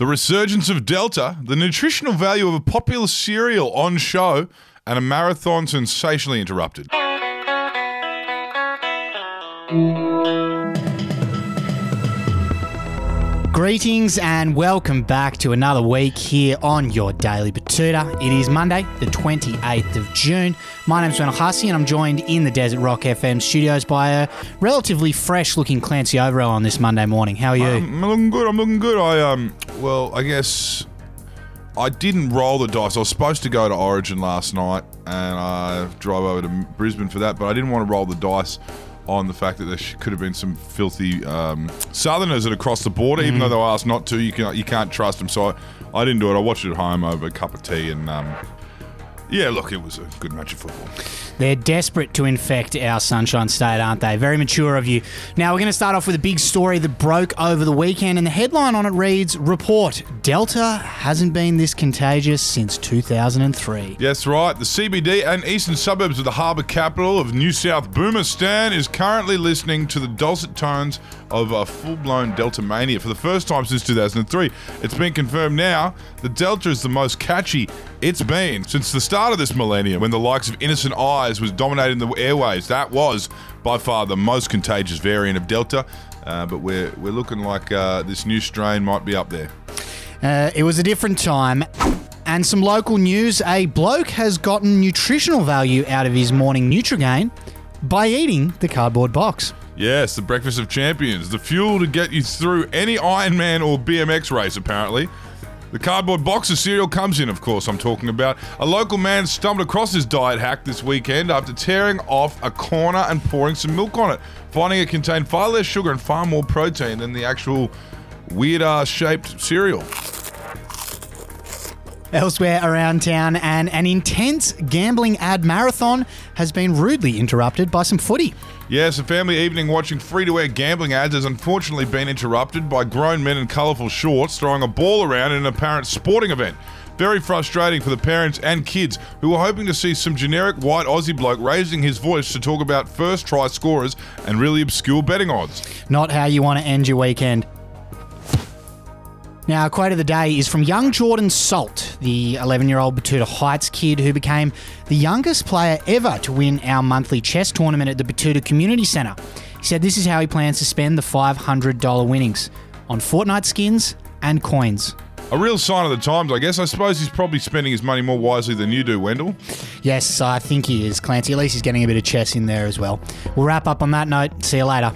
the resurgence of Delta, the nutritional value of a popular cereal on show, and a marathon sensationally interrupted. Greetings and welcome back to another week here on your Daily Betoota. It is Monday, the 28th of June. My name's Wendell Hussey and I'm joined in the Desert Rock FM studios by a relatively fresh looking Clancy Overell on this Monday morning. How are you? I'm looking good. I'm looking good. I um, well, I guess I didn't roll the dice. I was supposed to go to Origin last night, and I drive over to Brisbane for that, but I didn't want to roll the dice on the fact that there could have been some filthy um, Southerners that across the border, even though they were asked not to. You can you can't trust them, so I, I didn't do it. I watched it at home over a cup of tea, and um, yeah, look, it was a good match of football. They're desperate to infect our Sunshine State, aren't they? Very mature of you. Now, we're going to start off with a big story that broke over the weekend, and the headline on it reads Report Delta hasn't been this contagious since 2003. Yes, right. The CBD and eastern suburbs of the harbour capital of New South Boomerstan is currently listening to the dulcet tones of a full-blown Delta mania for the first time since 2003. It's been confirmed now that Delta is the most catchy it's been since the start of this millennium, when the likes of Innocent Eyes was dominating the airways. That was by far the most contagious variant of Delta. Uh, but we're we're looking like uh, this new strain might be up there. Uh, it was a different time. And some local news a bloke has gotten nutritional value out of his morning Nutri-Grain by eating the cardboard box. Yes, the breakfast of champions, the fuel to get you through any Ironman or BMX race. Apparently. The cardboard box of cereal comes in, of course, I'm talking about. A local man stumbled across his diet hack this weekend after tearing off a corner and pouring some milk on it, finding it contained far less sugar and far more protein than the actual weird ass shaped cereal. Elsewhere around town, and an intense gambling ad marathon has been rudely interrupted by some footy. Yes, a family evening watching free to air gambling ads has unfortunately been interrupted by grown men in colourful shorts throwing a ball around in an apparent sporting event. Very frustrating for the parents and kids who were hoping to see some generic white Aussie bloke raising his voice to talk about first try scorers and really obscure betting odds. Not how you want to end your weekend. Now, a quote of the day is from young Jordan Salt, the 11 year old Betoota Heights kid who became the youngest player ever to win our monthly chess tournament at the Betoota Community Centre. He said this is how he plans to spend the $500 winnings on Fortnite skins and coins. A real sign of the times, I guess. I suppose he's probably spending his money more wisely than you do, Wendell. Yes, I think he is, Clancy. At least he's getting a bit of chess in there as well. We'll wrap up on that note. See you later.